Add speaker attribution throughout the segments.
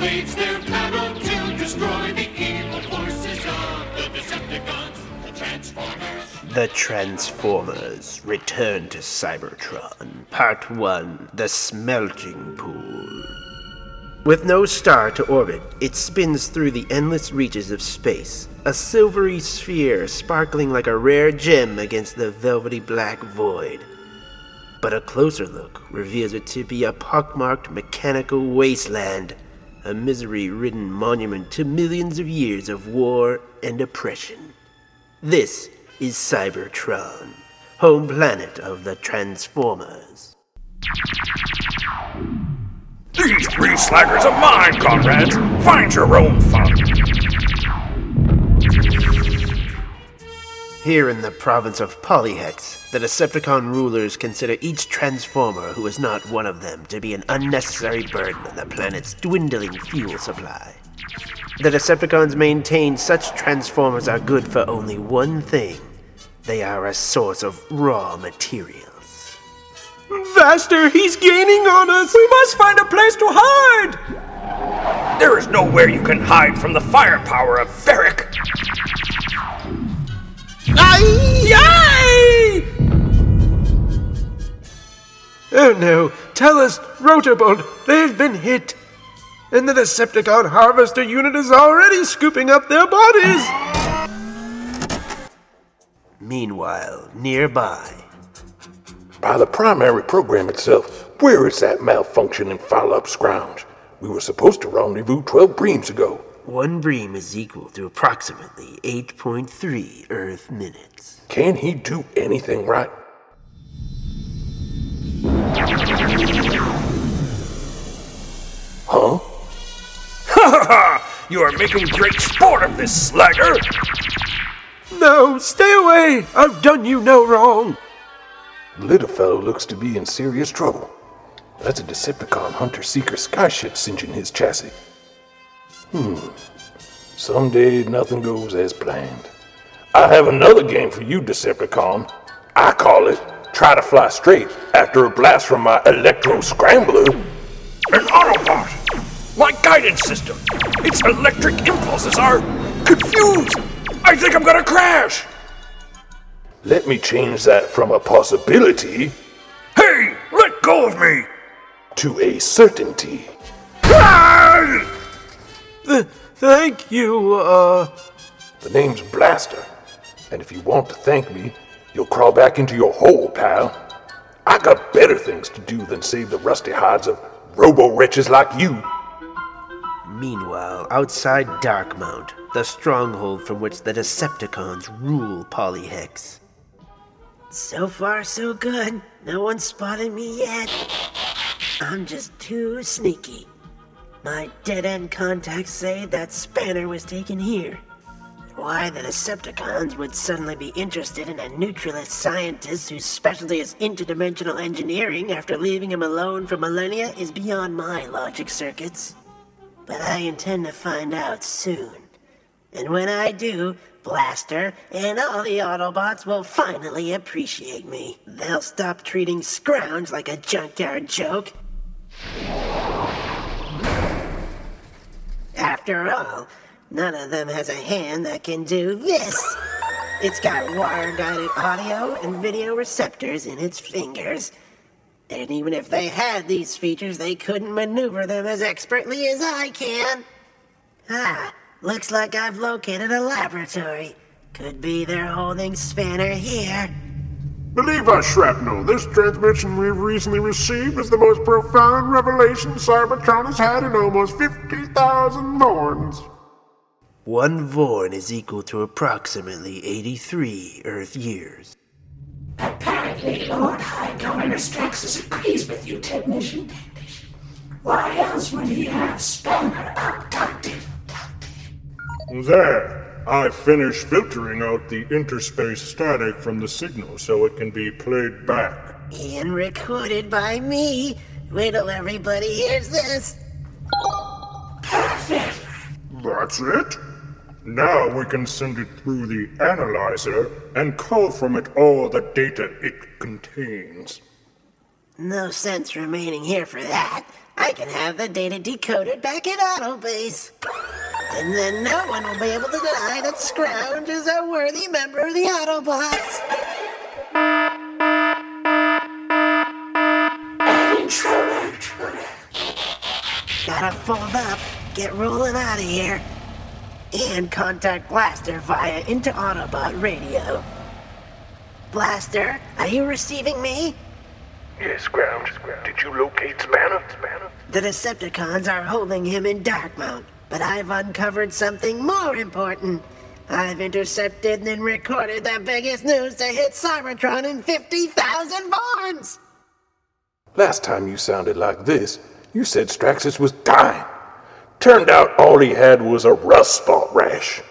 Speaker 1: their to destroy the evil forces of the Decepticons, the Transformers.
Speaker 2: The Transformers Return to Cybertron, Part 1 The Smelting Pool. With no star to orbit, it spins through the endless reaches of space, a silvery sphere sparkling like a rare gem against the velvety black void. But a closer look reveals it to be a pockmarked mechanical wasteland, a misery ridden monument to millions of years of war and oppression. This is Cybertron, home planet of the Transformers.
Speaker 3: These three slackers of mine, comrades. Find your own fun.
Speaker 2: Here in the province of Polyhex, the Decepticon rulers consider each Transformer who is not one of them to be an unnecessary burden on the planet's dwindling fuel supply. The Decepticons maintain such Transformers are good for only one thing they are a source of raw materials.
Speaker 4: Vaster, he's gaining on us! We must find a place to hide!
Speaker 3: There is nowhere you can hide from the firepower of Varric.
Speaker 4: Aye! Aye!
Speaker 2: Oh no, tell us, Rotobolt, they've been hit. And the Decepticon harvester unit is already scooping up their bodies. Meanwhile, nearby,
Speaker 5: By the primary program itself, where is that malfunctioning follow-up scrounge? We were supposed to rendezvous 12 breams ago.
Speaker 2: One bream is equal to approximately 8.3 Earth minutes.
Speaker 5: Can he do anything right? Huh? Ha ha ha!
Speaker 3: You are making great sport of this slagger.
Speaker 2: No, stay away! I've done you no wrong!
Speaker 5: Little fellow looks to be in serious trouble. That's a Decepticon hunter-seeker skyship singeing his chassis. Hmm. Some days nothing goes as planned. I have another game for you, Decepticon. I call it Try to Fly Straight after a blast from my Electro Scrambler.
Speaker 3: An Autobot. My guidance system. Its electric impulses are confused. I think I'm gonna crash.
Speaker 5: Let me change that from a possibility
Speaker 3: Hey, let go of me.
Speaker 5: to a certainty.
Speaker 3: Ah!
Speaker 2: Th- thank you, uh.
Speaker 5: The name's Blaster. And if you want to thank me, you'll crawl back into your hole, pal. I got better things to do than save the rusty hides of robo wretches like you.
Speaker 2: Meanwhile, outside Darkmount, the stronghold from which the Decepticons rule Polyhex.
Speaker 6: So far, so good. No one spotted me yet. I'm just too sneaky. My dead end contacts say that Spanner was taken here. Why the Decepticons would suddenly be interested in a neutralist scientist whose specialty is interdimensional engineering after leaving him alone for millennia is beyond my logic circuits. But I intend to find out soon. And when I do, Blaster and all the Autobots will finally appreciate me. They'll stop treating Scrounge like a junkyard joke. After all, none of them has a hand that can do this. It's got wire guided audio and video receptors in its fingers. And even if they had these features, they couldn't maneuver them as expertly as I can. Ah, looks like I've located a laboratory. Could be they're holding Spanner here.
Speaker 7: Believe us, Shrapnel, this transmission we've recently received is the most profound revelation Cybertron has had in almost 50,000 Vorns.
Speaker 2: One Vorn is equal to approximately 83 Earth years.
Speaker 8: Apparently, Lord High Governor Straxus agrees with you, Technician. Why else would he have Spanner abducted?
Speaker 7: There, I finished filtering out the interspace static from the signal so it can be played back.
Speaker 6: And recorded by me. Wait till everybody hears this.
Speaker 8: Perfect.
Speaker 7: That's it? Now we can send it through the analyzer and cull from it all the data it contains.
Speaker 6: No sense remaining here for that. I can have the data decoded back in Autobase. And then no one will be able to deny that Scrounge is a worthy member of the Autobots. Gotta fold up, get rolling out of here, and contact Blaster via into Autobot radio. Blaster, are you receiving me?
Speaker 5: Yes, Scrounge. Did you locate Spanner?
Speaker 6: The Decepticons are holding him in Darkmount, but I've uncovered something more important. I've intercepted and recorded the biggest news to hit Cybertron in 50,000 Vorns!
Speaker 5: Last time you sounded like this, you said Straxus was dying. Turned out all he had was a rust spot rash.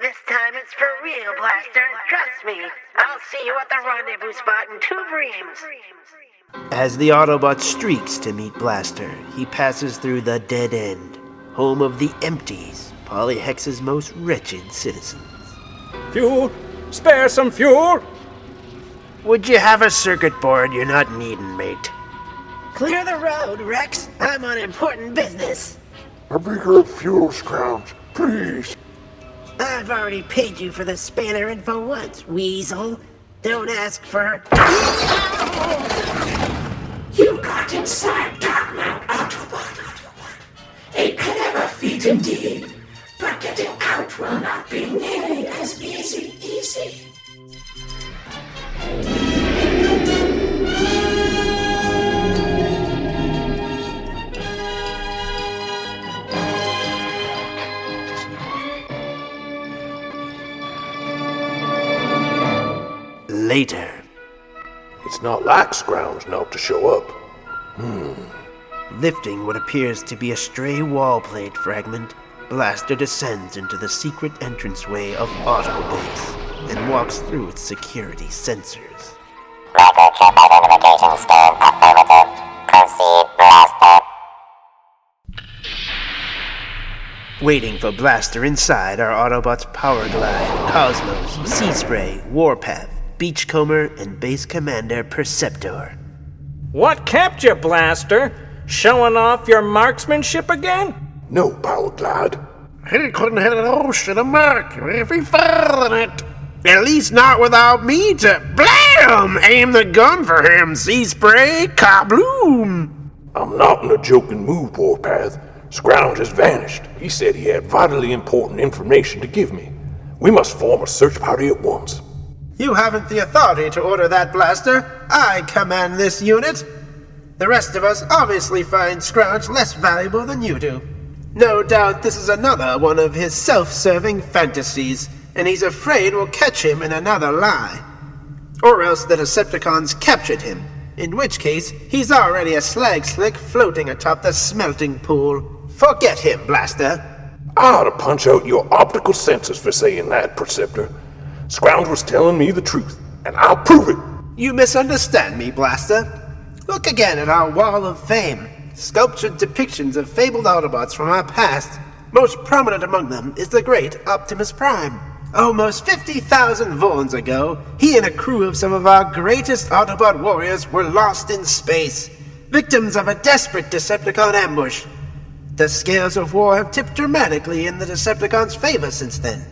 Speaker 6: This time it's for real, Blaster. Trust me. I'll see you at the rendezvous spot in Two Breams.
Speaker 2: As the Autobot streaks to meet Blaster, he passes through the dead end, home of the Empties, Polyhex's most wretched citizens.
Speaker 4: Fuel! Spare some fuel!
Speaker 2: Would you have a circuit board you're not needing, mate?
Speaker 6: Clear the road, Rex. I'm on important business.
Speaker 7: A bigger fuel scrounge, please.
Speaker 6: I've already paid you for the spanner info once, Weasel. Don't ask for.
Speaker 8: You got inside Darkmount Autobot. Clever indeed. But getting out will not be nearly as easy, easy.
Speaker 2: Later,
Speaker 5: It's not like Scrounge not to show up. Hmm.
Speaker 2: Lifting what appears to be a stray wall plate fragment, Blaster descends into the secret entranceway of Autobase and walks through its security sensors.
Speaker 9: Record chip identification scan affirmative. Proceed, blaster.
Speaker 2: Waiting for Blaster inside are Autobots Power Glide, Cosmos, Sea Spray, Warpath, Beachcomber, and Base Commander Perceptor.
Speaker 4: What kept you, Blaster? Showing off your marksmanship again?
Speaker 5: No power glide.
Speaker 7: He couldn't hit an ocean of mark if he fell in it. At least not without me to blam! Aim the gun for him, sea spray, kabloom!
Speaker 5: I'm not in a joking mood, Warpath. Scrounge has vanished. He said he had vitally important information to give me. We must form a search party at once.
Speaker 2: You haven't the authority to order that blaster. I command this unit. The rest of us obviously find Scrounge less valuable than you do. No doubt this is another one of his self serving fantasies, and he's afraid we'll catch him in another lie. Or else the Decepticons captured him, in which case he's already a slag slick floating atop the smelting pool. Forget him, Blaster.
Speaker 5: I ought to punch out your optical sensors for saying that, Perceptor. Scrounge was telling me the truth, and I'll prove it.
Speaker 2: You misunderstand me, Blaster. Look again at our Wall of Fame. Sculptured depictions of fabled Autobots from our past. Most prominent among them is the great Optimus Prime. Almost 50,000 Vorns ago, he and a crew of some of our greatest Autobot warriors were lost in space, victims of a desperate Decepticon ambush. The scales of war have tipped dramatically in the Decepticons' favor since then.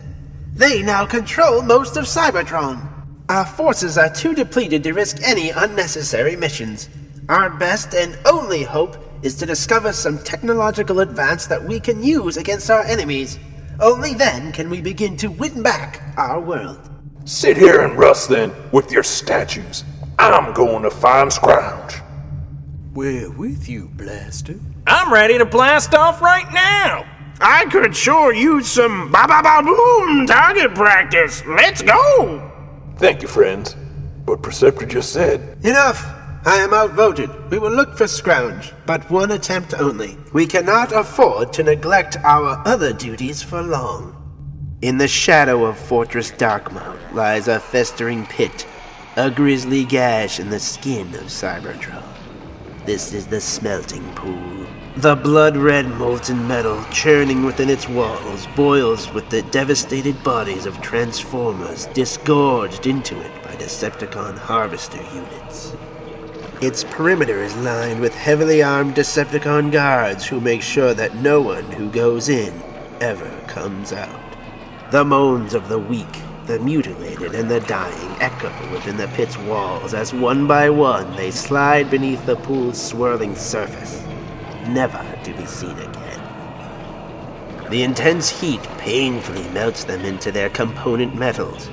Speaker 2: They now control most of Cybertron. Our forces are too depleted to risk any unnecessary missions. Our best and only hope is to discover some technological advance that we can use against our enemies. Only then can we begin to win back our world.
Speaker 5: Sit here and rust then, with your statues. I'm going to find Scrounge.
Speaker 3: We're with you, Blaster.
Speaker 4: I'm ready to blast off right now!
Speaker 7: I could sure use some ba ba ba boom target practice. Let's go!
Speaker 5: Thank you, friends. But Perceptor just said,
Speaker 2: Enough! I am outvoted. We will look for Scrounge, but one attempt only. We cannot afford to neglect our other duties for long. In the shadow of Fortress Darkmount lies a festering pit, a grisly gash in the skin of Cybertron. This is the smelting pool. The blood red molten metal churning within its walls boils with the devastated bodies of Transformers disgorged into it by Decepticon harvester units. Its perimeter is lined with heavily armed Decepticon guards who make sure that no one who goes in ever comes out. The moans of the weak, the mutilated, and the dying echo within the pit's walls as one by one they slide beneath the pool's swirling surface, never to be seen again. The intense heat painfully melts them into their component metals,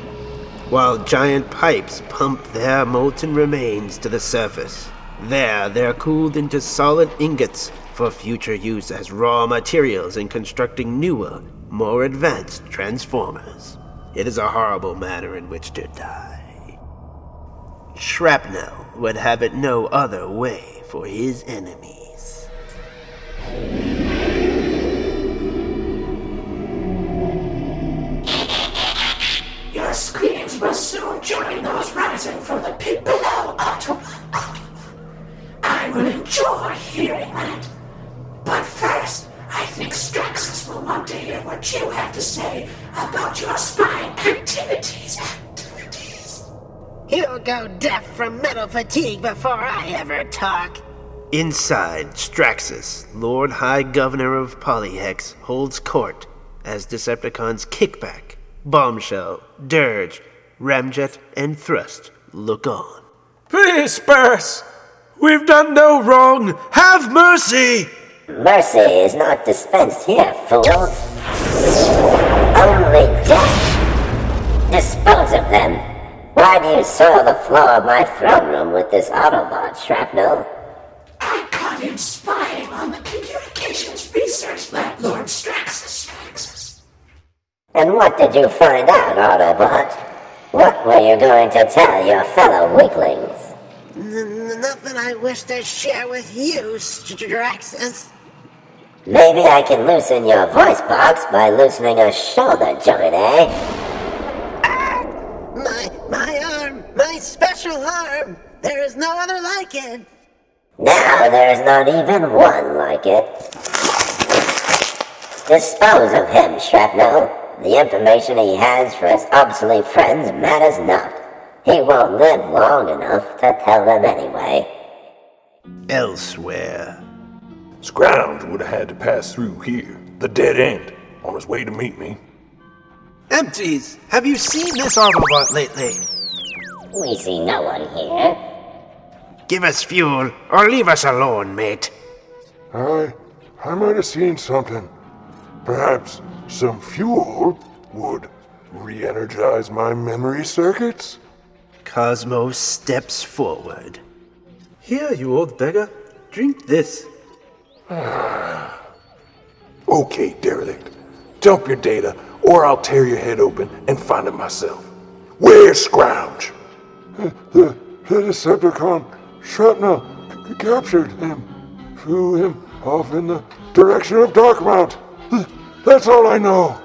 Speaker 2: while giant pipes pump their molten remains to the surface. There, they're cooled into solid ingots for future use as raw materials in constructing newer, more advanced transformers. It is a horrible manner in which to die. Shrapnel would have it no other way for his enemies.
Speaker 8: Screams will soon join those rising from the pit below, Autobot. I will enjoy hearing that. But first, I think Straxus will want to hear what you have to say about your spying activities. Activities.
Speaker 6: He'll go deaf from metal fatigue before I ever talk.
Speaker 2: Inside, Straxus, Lord High Governor of Polyhex, holds court as Decepticons Kickback, Bombshell, Dirge, Ramjet, and Thrust look on.
Speaker 4: Please, Spurs! We've done no wrong! Have mercy!
Speaker 9: Mercy is not dispensed here, fool. Only death. Dispose of them. Why do you soil the floor of my throne room with this Autobot shrapnel?
Speaker 8: I caught him spying on the communications research lab, Lord Straxus. Straxus.
Speaker 9: And what did you find out, Autobot? What were you going to tell your fellow weaklings?
Speaker 6: N- nothing I wish to share with you, Straxus.
Speaker 9: Maybe I can loosen your voice box by loosening a shoulder joint, eh?
Speaker 6: My, my arm, my special arm. There is no other like it.
Speaker 9: Now there's not even one like it. Dispose of him, Shrapnel. The information he has for his obsolete friends matters not. He won't live long enough to tell them anyway.
Speaker 2: Elsewhere.
Speaker 5: Scrounge would have had to pass through here, the dead end, on his way to meet me.
Speaker 2: Empties, have you seen this Autobot lately?
Speaker 9: We see no one here.
Speaker 7: Give us fuel, or leave us alone, mate.
Speaker 5: I. I might have seen something. Perhaps some fuel would re energize my memory circuits?
Speaker 2: Cosmos steps forward. Here, you old beggar. Drink this.
Speaker 5: Okay, derelict. Dump your data, or I'll tear your head open and find it myself. Where's Scrounge? The, the, the Decepticon shrapnel c- captured him, threw him off in the direction of Darkmount. That's all I know.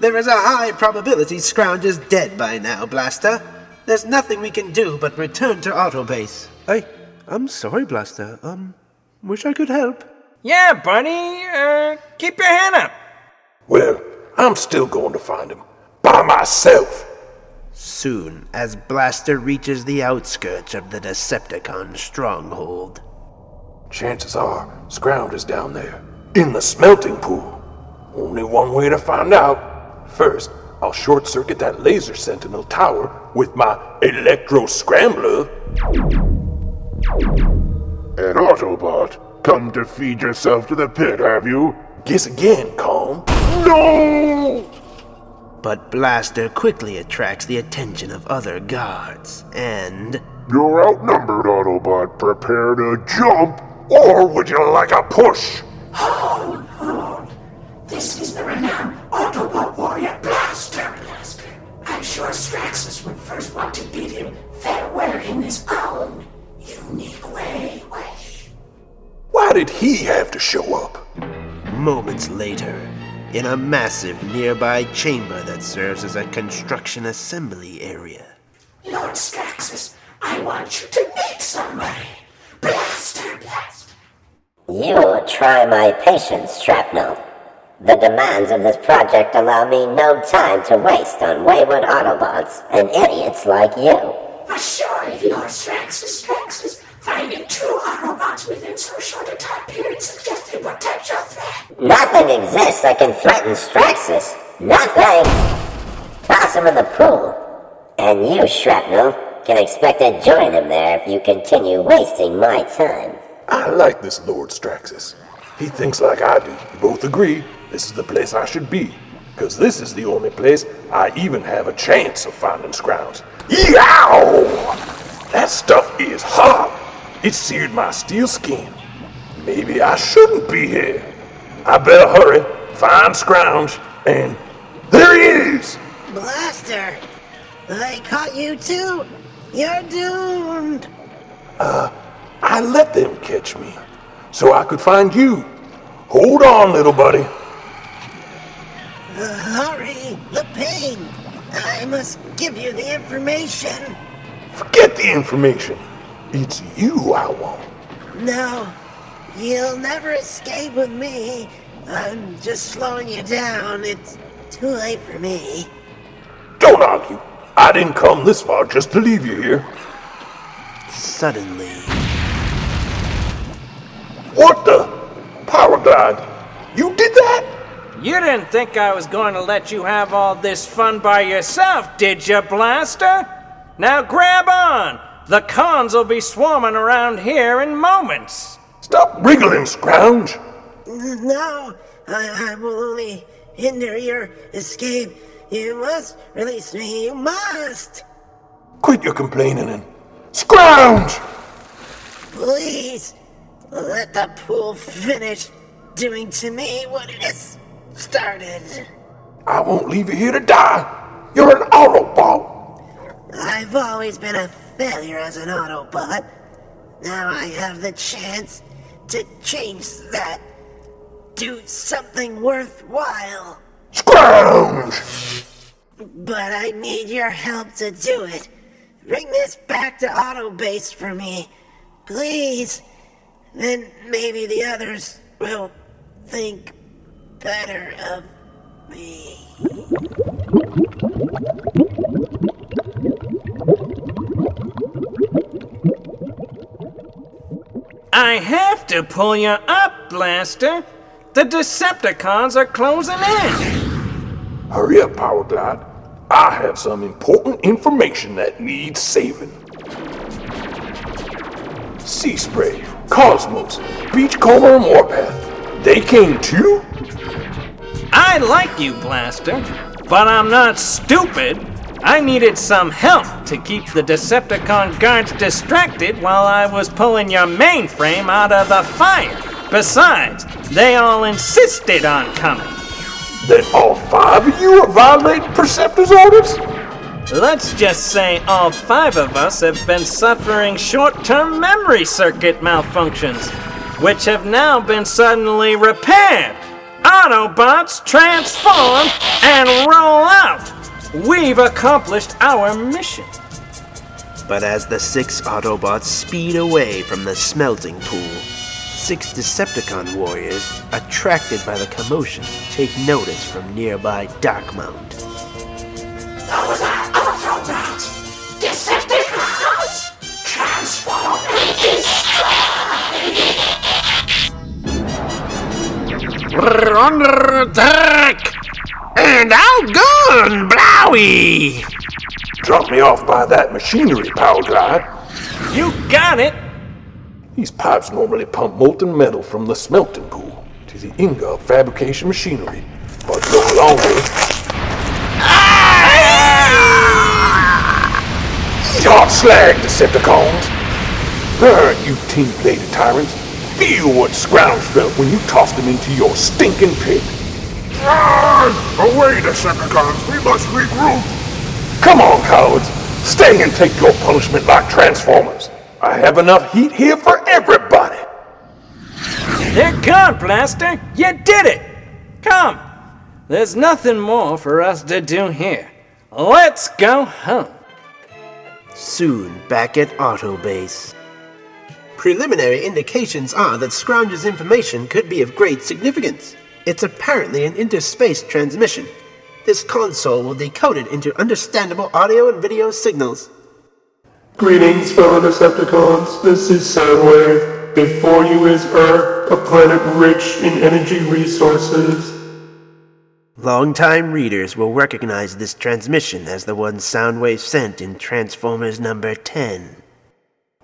Speaker 2: There is a high probability Scrounge is dead by now, Blaster. There's nothing we can do but return to Autobase. I. I'm sorry, Blaster. Um, wish I could help.
Speaker 4: Yeah, buddy, uh, keep your hand up.
Speaker 5: Well, I'm still going to find him. By myself.
Speaker 2: Soon, as Blaster reaches the outskirts of the Decepticon stronghold.
Speaker 5: Chances are, Scrounge is down there, in the smelting pool. Only one way to find out. First, I'll short circuit that laser sentinel tower with my electro scrambler.
Speaker 10: An Autobot, come to feed yourself to the pit, have you?
Speaker 5: Guess again, Calm.
Speaker 10: No!
Speaker 2: But Blaster quickly attracts the attention of other guards, and.
Speaker 10: You're outnumbered, Autobot. Prepare to jump!
Speaker 5: Or would you like a push?
Speaker 8: Hold, hold. This is the renowned Autobot warrior Blaster. Blaster. I'm sure Straxus would first want to beat him fair weather in his own unique way. way.
Speaker 5: Why did he have to show up?
Speaker 2: Moments later, in a massive nearby chamber that serves as a construction assembly area.
Speaker 8: Lord Straxus, I want you to meet somebody. Blaster, Blaster.
Speaker 9: You try my patience, Shrapnel. The demands of this project allow me no time to waste on wayward Autobots and idiots like you.
Speaker 8: But surely, Lord Straxus, Straxus, Finding two Autobots within so short a time period suggests a potential threat.
Speaker 9: Nothing exists that can threaten Straxus. Nothing! Toss him in the pool. And you, Shrapnel, can expect to join him there if you continue wasting my time.
Speaker 5: I like this Lord Straxus. He thinks like I do. We both agree this is the place I should be. Because this is the only place I even have a chance of finding Scrounge. Yow! That stuff is hot. It seared my steel skin. Maybe I shouldn't be here. I better hurry, find Scrounge, and there he is!
Speaker 6: Blaster! They caught you too! You're doomed!
Speaker 5: Uh, I let them catch me so I could find you. Hold on, little buddy.
Speaker 6: Uh, hurry! The pain! I must give you the information!
Speaker 5: Forget the information. It's you I want.
Speaker 6: No, you'll never escape with me. I'm just slowing you down. It's too late for me.
Speaker 5: Don't argue. I didn't come this far just to leave you here.
Speaker 2: Suddenly,
Speaker 5: What the? Power glide. You did that?
Speaker 4: You didn't think I was going to let you have all this fun by yourself, did you, Blaster? Now grab on! The cons will be swarming around here in moments.
Speaker 5: Stop wriggling, Scrounge.
Speaker 6: No, I, I will only hinder your escape. You must release me. You must!
Speaker 5: Quit your complaining and Scrounge!
Speaker 6: Please, let the pool finish doing to me what it has started.
Speaker 5: I won't leave you here to die. You're an Autobot.
Speaker 6: I've always been a failure as an Autobot. Now I have the chance to change that. Do something worthwhile.
Speaker 5: Scrounge!
Speaker 6: But I need your help to do it. Bring this back to Auto Base for me. Please. Then maybe the others will think better of me.
Speaker 4: I have to pull you up, Blaster. The Decepticons are closing in.
Speaker 5: Hurry up, Power Glide. I have some important information that needs saving. Sea Spray, Cosmos, Beachcomber, and Warpath. They came too?
Speaker 4: I like you, Blaster, but I'm not stupid. I needed some help to keep the Decepticon guards distracted while I was pulling your mainframe out of the fire. Besides, they all insisted on coming.
Speaker 5: Then all five of you are violating Perceptor's orders?
Speaker 4: Let's just say all five of us have been suffering short term memory circuit malfunctions, which have now been suddenly repaired. Autobots transform and roll out. We've accomplished our mission.
Speaker 2: but as the six Autobots speed away from the smelting pool, six Decepticon warriors, attracted by the commotion, take notice from nearby Dark Darkmount.
Speaker 8: Those are Autobots! Decepticons! Transform and destroy!
Speaker 7: We're under attack! And outgunned, Blowy!
Speaker 5: Drop me off by that machinery, Power Glide.
Speaker 4: You got it!
Speaker 5: These pipes normally pump molten metal from the smelting pool to the ingot fabrication machinery, but no longer. Hot slag, Decepticons! Burn, you tin-plated tyrants! Feel what Scrounge felt when you tossed him into your stinking pit!
Speaker 10: Run! Away, Decepticons! We must regroup!
Speaker 5: Come on, cowards! Stay and take your punishment like Transformers! I have enough heat here for everybody!
Speaker 4: They're gone, Blaster! You did it! Come! There's nothing more for us to do here. Let's go home.
Speaker 2: Soon back at Autobase. Preliminary indications are that Scrounge's information could be of great significance. It's apparently an interspace transmission. This console will decode it into understandable audio and video signals.
Speaker 11: Greetings, fellow Decepticons. This is Soundwave. Before you is Earth, a planet rich in energy resources.
Speaker 2: Longtime readers will recognize this transmission as the one Soundwave sent in Transformers number 10.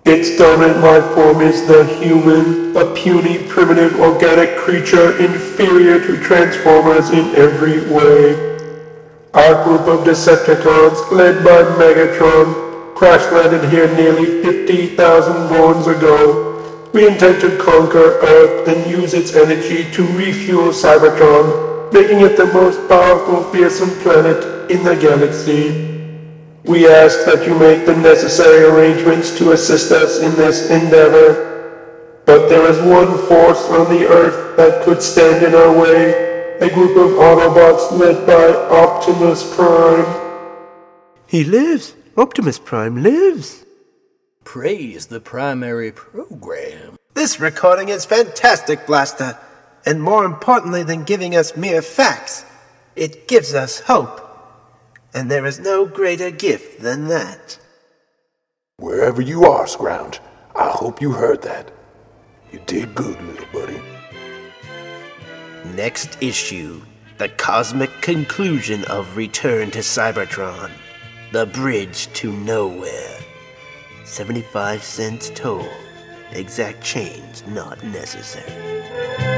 Speaker 11: Its dominant life form is the human, a puny, primitive, organic creature inferior to Transformers in every way. Our group of Decepticons, led by Megatron, crash landed here nearly 50,000 vorns ago. We intend to conquer Earth and use its energy to refuel Cybertron, making it the most powerful, fearsome planet in the galaxy. We ask that you make the necessary arrangements to assist us in this endeavor. But there is one force on the Earth that could stand in our way, a group of Autobots led by Optimus Prime.
Speaker 2: He lives! Optimus Prime lives!
Speaker 5: Praise the primary program.
Speaker 2: This recording is fantastic, Blaster! And more importantly than giving us mere facts, it gives us hope. And there is no greater gift than that.
Speaker 11: Wherever you are, Scrounge, I hope you heard that. You did good, little buddy.
Speaker 2: Next issue The Cosmic Conclusion of Return to Cybertron. The Bridge to Nowhere. 75 cents toll. Exact change not necessary.